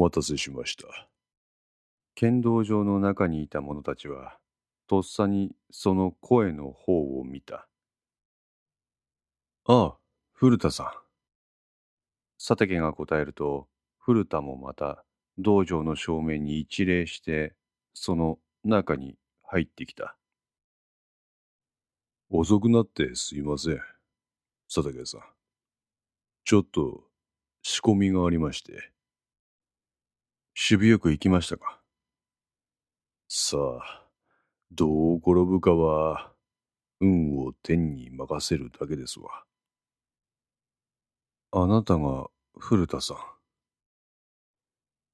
待たせしました。剣道場の中にいた者たちは、とっさにその声の方を見た。ああ、古田さん。佐竹が答えると、古田もまた道場の正面に一礼して、その中に入ってきた。遅くなってすいません。佐竹さん。ちょっと仕込みがありまして。守備よく行きましたか？さあ、どう転ぶかは、運を天に任せるだけですわ。あなたが古田さん。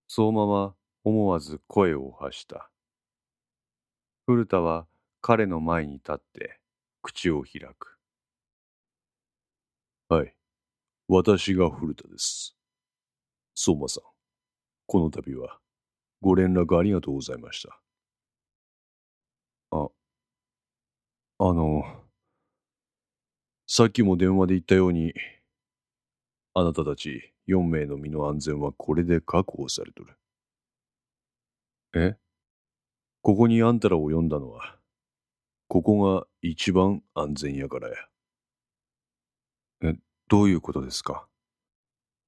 相馬は思わず声を発した。古田は彼の前に立って口を開く。はい。私が古田です。相馬さん。この度はご連絡ありがとうございました。あ、あの、さっきも電話で言ったように、あなたたち4名の身の安全はこれで確保されとる。え？ここにあんたらを呼んだのは、ここが一番安全やからや。え、どういうことですか？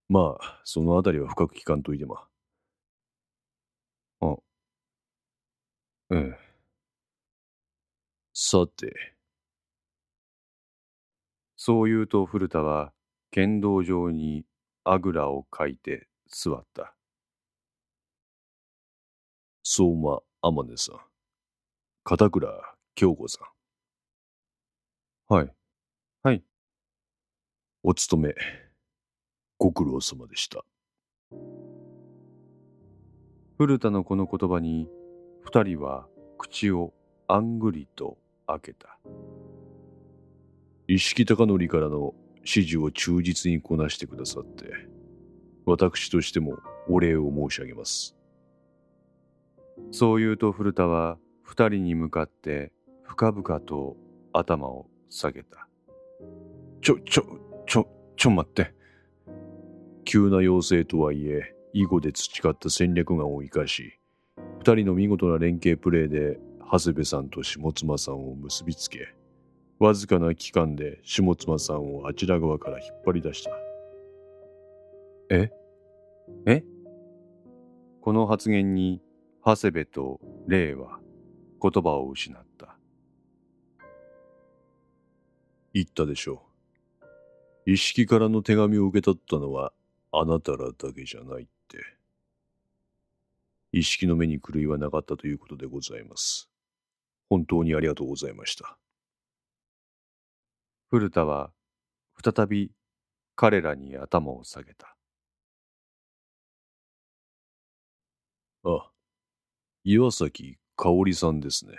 まあ、そのあたりは深く聞かんといてま。あ、ええ。さて。そう言うと古田は剣道場にあぐらをかいて座った。相馬天音さん。片倉京子さん。はい。はい。お勤め、ご苦労様でした。古田のこの言葉に二人は口をあんぐりと開けた。石木貴則からの指示を忠実にこなしてくださって、私としてもお礼を申し上げます。そう言うと古田は二人に向かって深々と頭を下げた。ちょ、ちょ、ちょ、ちょ待って。急な要請とはいえ、囲碁で培った戦略眼を生かし、二人の見事な連携プレーで、長谷部さんと下妻さんを結びつけ、わずかな期間で下妻さんをあちら側から引っ張り出した。え？え？この発言に、長谷部と霊は言葉を失った。言ったでしょう。一式からの手紙を受け取ったのはあなたらだけじゃないって。一式の目に狂いはなかったということでございます。本当にありがとうございました。古田は再び彼らに頭を下げた。あ、岩崎香織さんですね。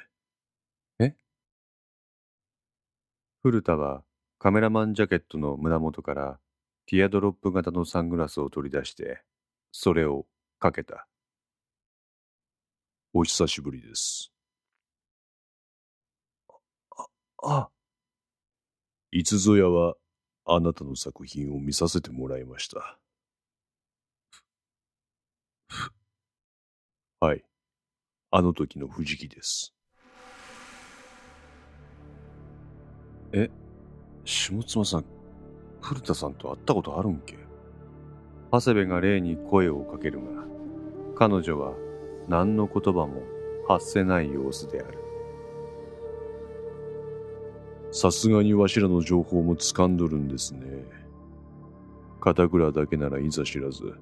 え？古田はカメラマンジャケットの胸元からティアドロップ型のサングラスを取り出して、それをかけた。お久しぶりです。あ、あ。いつぞやはあなたの作品を見させてもらいました。はい。あの時の藤木です。え、下妻さん、古田さんと会ったことあるんけ？長谷部が霊に声をかけるが、彼女は何の言葉も発せない様子である。さすがにわしらの情報も掴んどるんですね。片倉だけならいざ知らず。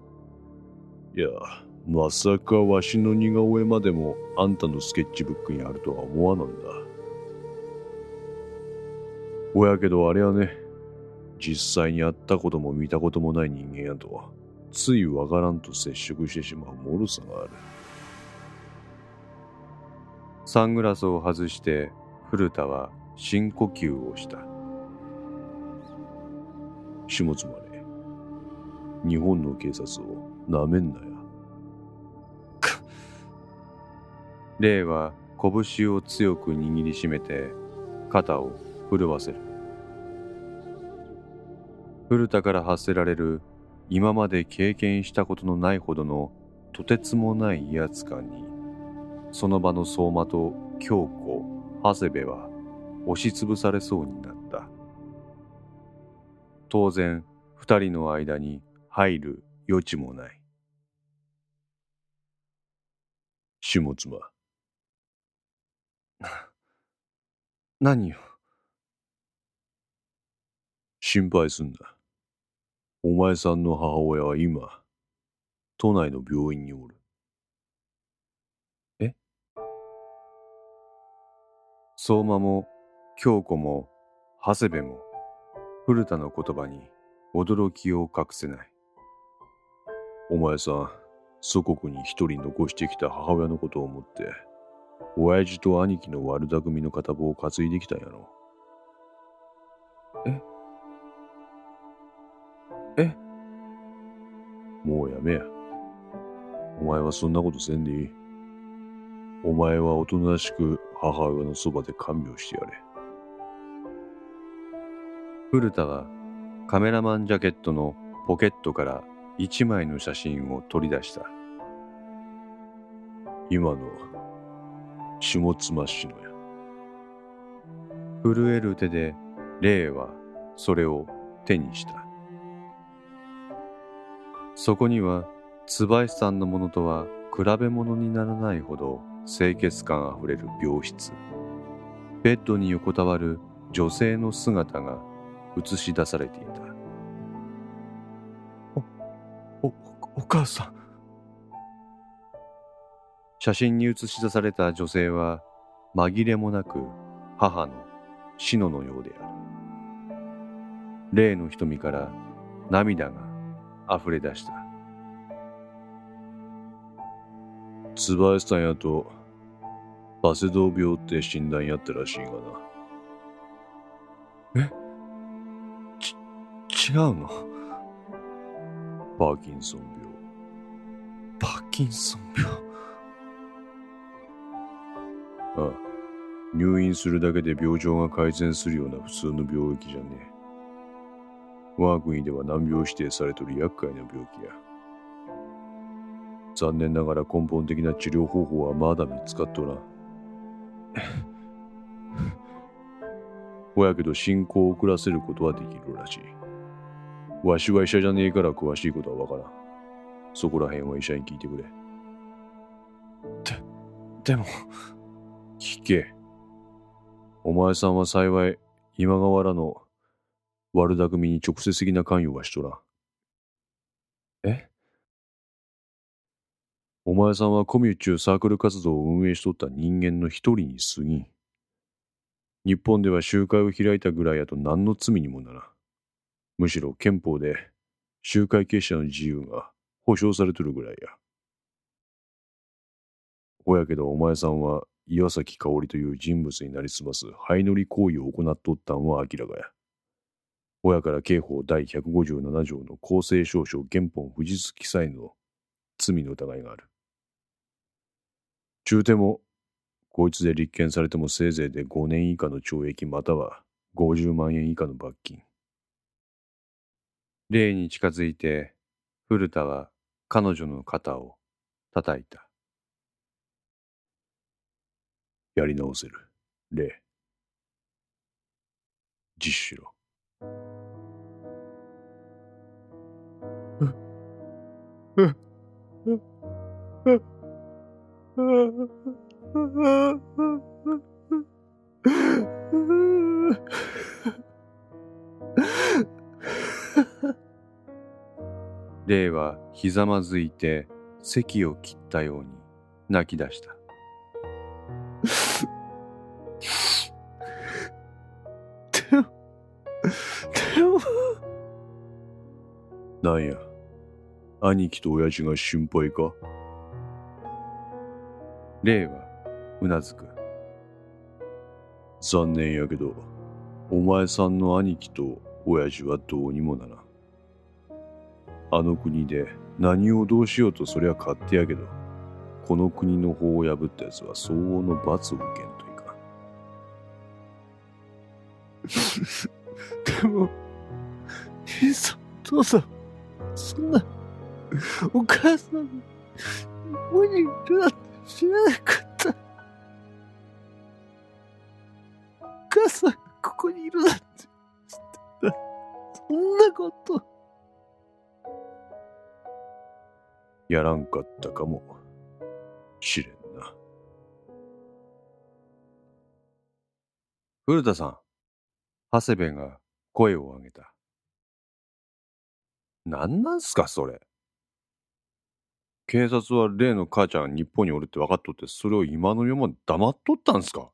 いや、まさかわしの似顔絵までもあんたのスケッチブックにあるとは思わなんだ。ほやけどあれはね、実際に会ったことも見たこともない人間やとは、ついわからんと接触してしまう脆さがある。サングラスを外して古田は深呼吸をした。下妻ね、日本の警察をなめんなや。霊は拳を強く握りしめて肩を震わせる。古田から発せられる今まで経験したことのないほどのとてつもない威圧感に、その場の相馬と京子、長谷部は押しつぶされそうになった。当然、二人の間に入る余地もない。下妻。何よ。心配すんな。お前さんの母親は今、都内の病院におる。相馬も京子も長谷部も古田の言葉に驚きを隠せない。お前さん、祖国に一人残してきた母親のことを思って、親父と兄貴の悪巧みの片棒を担いできたんやろ。え？え？もうやめや。お前はそんなことせんでいい。お前はおとなしく母親のそばで看病してやれ。古田はカメラマンジャケットのポケットから一枚の写真を取り出した。今の下妻氏のや。震える手で霊はそれを手にした。そこには椿さんのものとは比べ物にならないほど清潔感あふれる病室。ベッドに横たわる女性の姿が映し出されていた。お、お、お母さん。写真に映し出された女性は紛れもなく母の篠のようである。霊の瞳から涙が溢れ出した。椿さんやと、バセドウ病って診断やったらしいがな。え？ち、違うの？パーキンソン病。パーキンソン病？ああ、入院するだけで病状が改善するような普通の病気じゃねえ。我が国では難病指定されとる厄介な病気や。残念ながら根本的な治療方法はまだ見つかっとらん。ほやけど進行を遅らせることはできるらしい。わしは医者じゃねえから詳しいことはわからん。そこら辺は医者に聞いてくれ。で、でも。聞け。お前さんは幸い、今川らの悪巧みに直接的な関与はしとらん。えお前さんはコミュっちゅうサークル活動を運営しとった人間の一人に過ぎん。日本では集会を開いたぐらいやと何の罪にもならん。むしろ憲法で集会結社の自由が保障されとるぐらいや。ほやけどお前さんは岩崎香織という人物になりすます灰乗り行為を行っとったんは明らかや。親から刑法第157条の公正証書原本不実記載の罪の疑いがある。中手も、こいつで立件されてもせいぜいで5年以下の懲役または50万円以下の罰金。霊に近づいて、古田は彼女の肩を叩いた。やり直せる。霊。自首しろ。霊はひざまずいて席を切ったように泣き出した。でも、でも。なんや、兄貴と親父が心配か？霊はうなずく。残念やけど、お前さんの兄貴と親父はどうにもならん。あの国で何をどうしようとそりゃ勝手やけど、この国の法を破った奴は相応の罰を受けんといかん。でも、兄さん、父さん、そんな、お母さん、ここにいるなんて知らなかった。母さんここにいるなんて知ってた。そんなこと。やらんかったかもしれんな。古田さん、長谷部が声を上げた。なんなんすか、それ。警察は例の母ちゃん日本におるって分かっとって、それを今の世まで黙っとったんすか？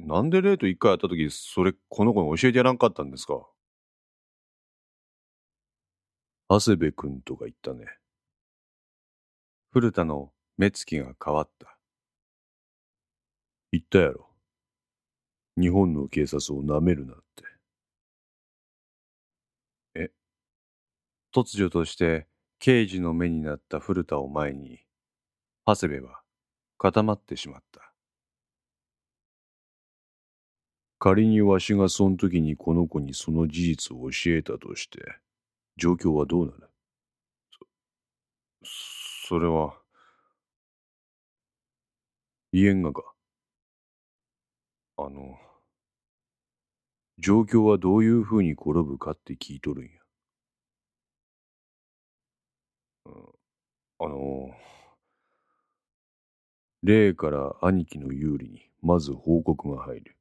なんで例と一回会った時、それこの子に教えてやらんかったんですか？長谷部君とか言ったね。古田の目つきが変わった。言ったやろ。日本の警察を舐めるなって。え？突如として刑事の目になった古田を前に、長谷部は固まってしまった。仮にわしがその時にこの子にその事実を教えたとして、状況はどうなる？それは、言えんがか？あの、状況はどういう風に転ぶかって聞いとるんや。あの、霊から兄貴の有利にまず報告が入る。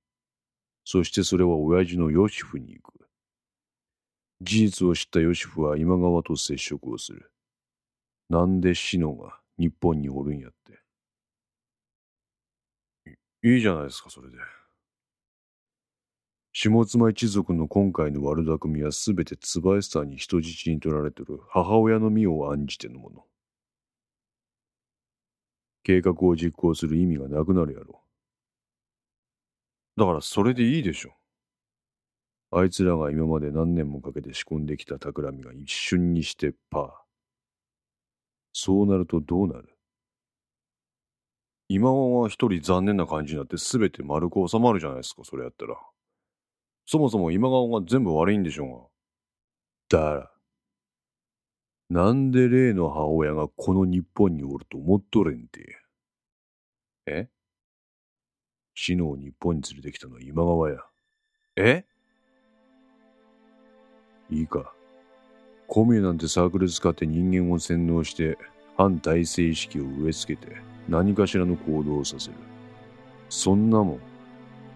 そしてそれは親父のヨシフに行く。事実を知ったヨシフは今川と接触をする。なんでシノが日本におるんやって。いいじゃないですか、それで。下妻一族の今回の悪巧みはすべてツバエスターに人質に取られてる母親の身を案じてのもの。計画を実行する意味がなくなるやろ。だからそれでいいでしょ。あいつらが今まで何年もかけて仕込んできた企みが一瞬にしてパー。そうなるとどうなる？今は一人残念な感じになって全て丸く収まるじゃないですか、それやったら。そもそも今川が全部悪いんでしょうがだら。なんで例の母親がこの日本におると思っとれんて？え？シノを日本に連れてきたのは今川や。え？いいか。コミュなんてサークル使って人間を洗脳して反体制意識を植え付けて何かしらの行動をさせる。そんなもん、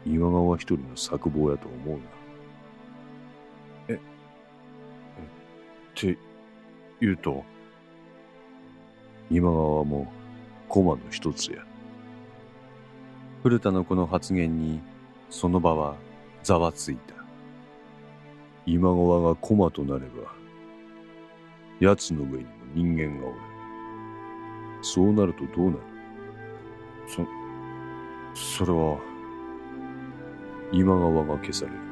今川一人の策謀やと思うな。え、え？って言うと、今川も駒の一つや。古田のこの発言に、その場はざわついた。今川が駒となれば、奴の上にも人間がおる。そうなるとどうなる？そ、それは、今川が消される。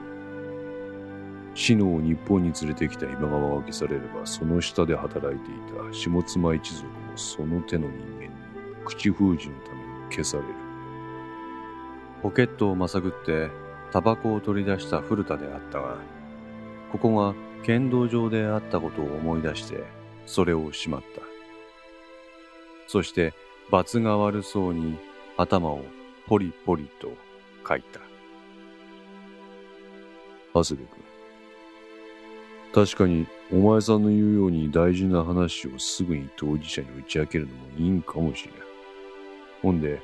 シノを日本に連れてきた今川が消されれば、その下で働いていた下妻一族もその手の人間に口封じのために消される。ポケットをまさぐって、タバコを取り出した古田であったが、ここが剣道場であったことを思い出して、それをしまった。そして、罰が悪そうに頭をポリポリとかいた。長谷部君。確かに、お前さんの言うように大事な話をすぐに当事者に打ち明けるのもいいんかもしれん。ほんで、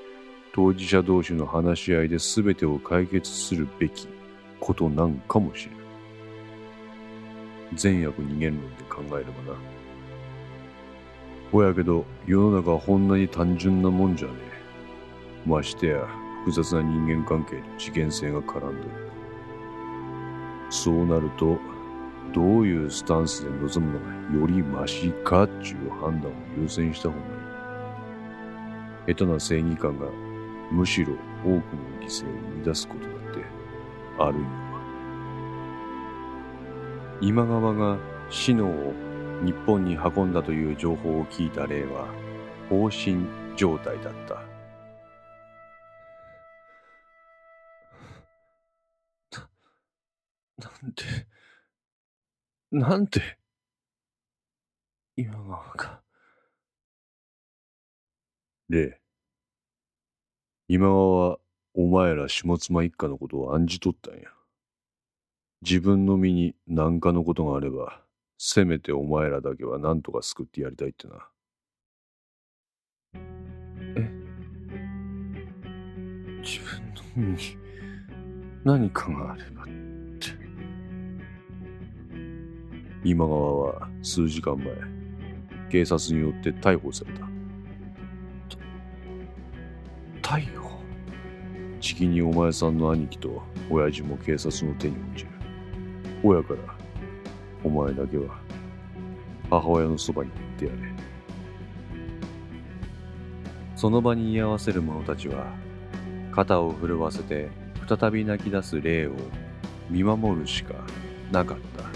当事者同士の話し合いで全てを解決するべきことなんかもしれん。善悪二元論で考えればな。ほやけど、世の中はこんなに単純なもんじゃねえ。ましてや、複雑な人間関係と事件性が絡んでる。そうなると、どういうスタンスで臨むのがよりマシかっちゅう判断を優先した方がいい。下手な正義感がむしろ多くの犠牲を生み出すことだってあるんよ。今川がシノを日本に運んだという情報を聞いた霊は放心状態だった。なんて、なんて、今川が。レイ。今川はお前ら下妻一家のことを案じとったんや。自分の身に何かのことがあれば、せめてお前らだけは何とか救ってやりたいってな。え？自分の身に何かがあればって。今川は数時間前、警察によって逮捕された。逮捕？じきにお前さんの兄貴と親父も警察の手に落ちる。親から、お前だけは母親のそばに行ってやれ。その場に居合わせる者たちは、肩を震わせて再び泣き出す霊を見守るしかなかった。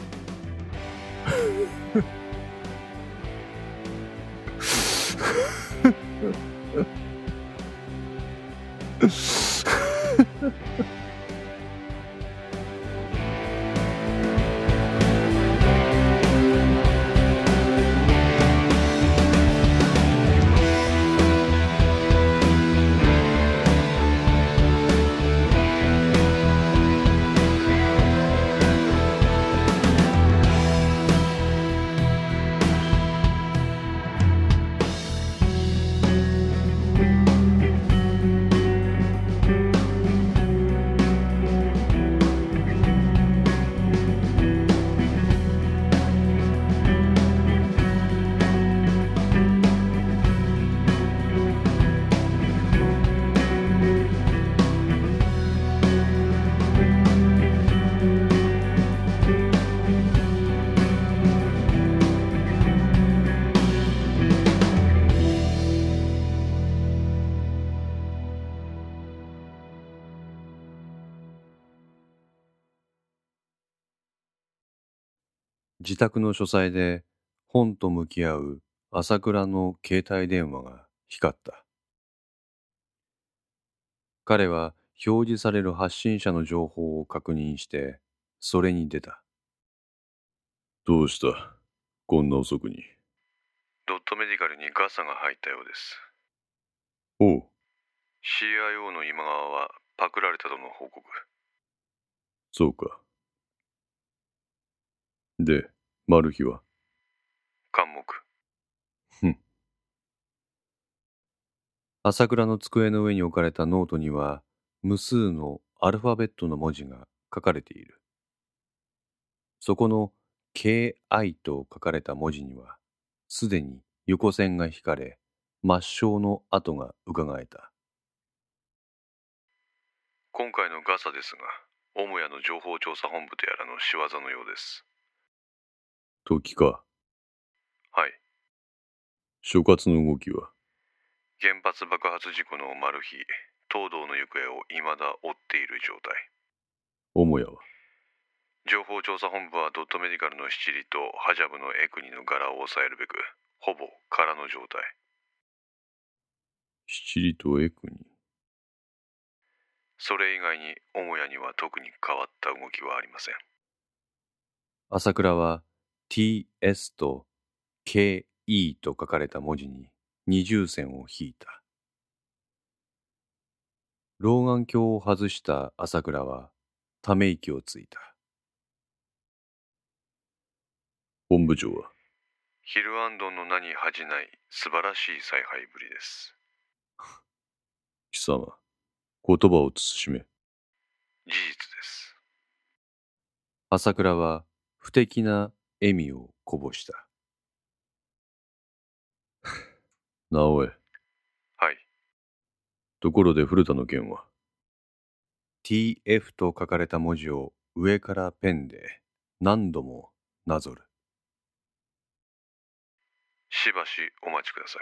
自宅の書斎で本と向き合う朝倉の携帯電話が光った。彼は表示される発信者の情報を確認して、それに出た。どうした？こんな遅くに？ドットメディカルにガサが入ったようです。おう、CIO の今川はパクられたとの報告。そうか。で、マルヒは？監目。ふん。朝倉の机の上に置かれたノートには、無数のアルファベットの文字が書かれている。そこの KI と書かれた文字には、すでに横線が引かれ、抹消の跡が伺えた。今回のガサですが、母屋の情報調査本部とやらの仕業のようです。時か。はい。所轄の動きは？原発爆発事故のマルヒ、東堂の行方を未だ追っている状態。母屋は？情報調査本部はドットメディカルの七里とハジャブのエクニの柄を抑えるべく、ほぼ空の状態。七里とエクニ？それ以外に母屋には特に変わった動きはありません。朝倉は TS と KE と書かれた文字に二重線を引いた。老眼鏡を外した朝倉はため息をついた。本部長は？ヒルアンドンの名に恥じない素晴らしい采配ぶりです。貴様、言葉を慎め。事実です。朝倉は不敵な笑みをこぼした。直江、はい。ところで古田の件は TF と書かれた文字を上からペンで何度もなぞる。しばしお待ちください。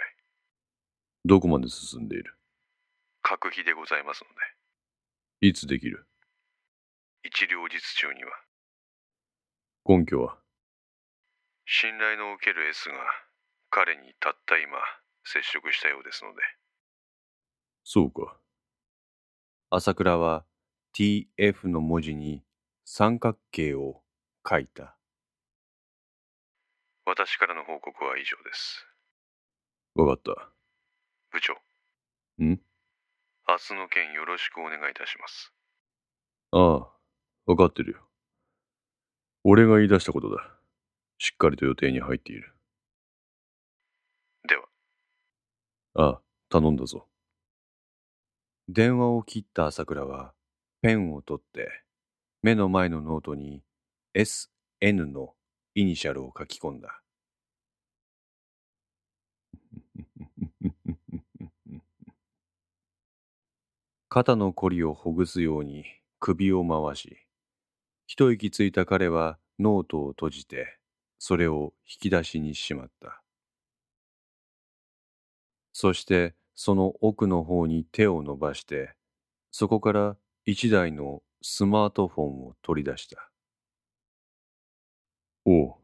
どこまで進んでいる閣議でございますのいつできるで、一両日中には、根拠は信頼の受ける S が彼にたった今接触したようですので、そうか。朝倉は TF の文字に三角形を書いた。私からの報告は以上です。わかった。部長、ん？明日の件よろしくお願いいたします。ああ、わかってるよ。俺が言い出したことだ。しっかりと予定に入っている。では、ああ、頼んだぞ。電話を切った朝倉は、ペンを取って、目の前のノートに SN のイニシャルを書き込んだ。肩のこりをほぐすように首を回し、一息ついた彼はノートを閉じて、それを引き出しにしまった。そしてその奥の方に手を伸ばして、そこから一台のスマートフォンを取り出した。おう。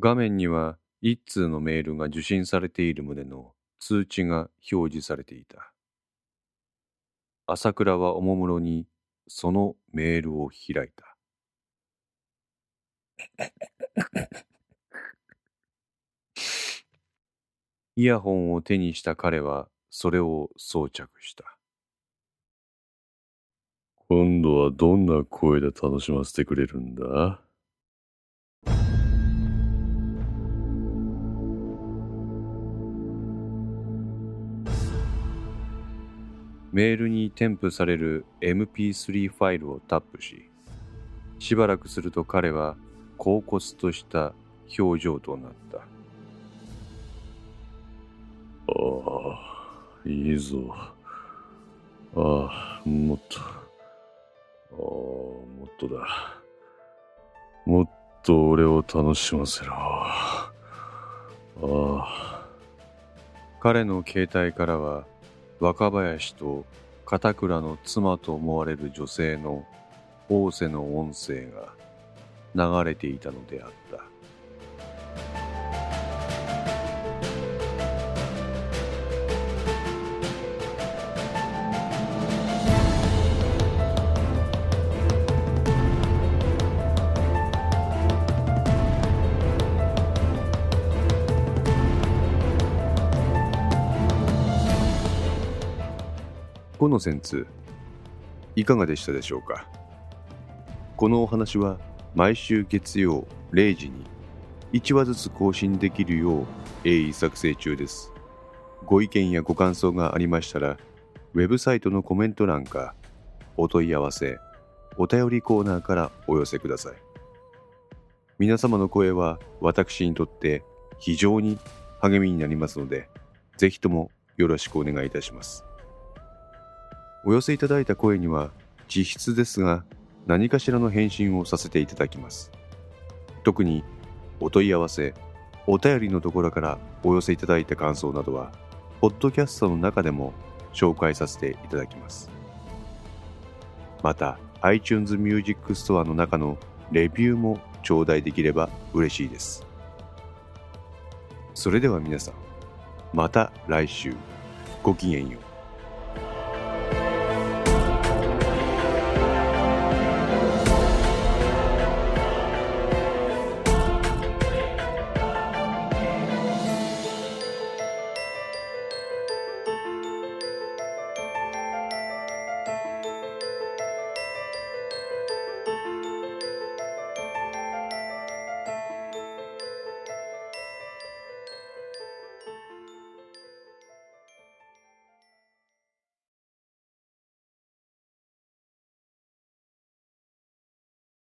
画面には一通のメールが受信されている旨の通知が表示されていた。朝倉はおもむろにそのメールを開いた。イヤホンを手にした彼はそれを装着した。今度はどんな声で楽しませてくれるんだ？メールに添付される MP3 ファイルをタップし、しばらくすると彼は恍惚とした表情となった。ああ、いいぞ。ああ、もっと。ああ、もっとだ。もっと俺を楽しませろ。ああ。彼の携帯からは若林と片倉の妻と思われる女性の仰せの音声が流れていたのであった。このセンツいかがでしたでしょうか？このお話は毎週月曜0時に1話ずつ更新できるよう鋭意作成中です。ご意見やご感想がありましたらウェブサイトのコメント欄かお問い合わせお便りコーナーからお寄せください。皆様の声は私にとって非常に励みになりますのでぜひともよろしくお願いいたします。お寄せいただいた声には実質ですが何かしらの返信をさせていただきます。特にお問い合わせお便りのところからお寄せいただいた感想などはポッドキャストの中でも紹介させていただきます。また iTunes Music Store の中のレビューも頂戴できれば嬉しいです。それでは皆さんまた来週。ごきげんよう。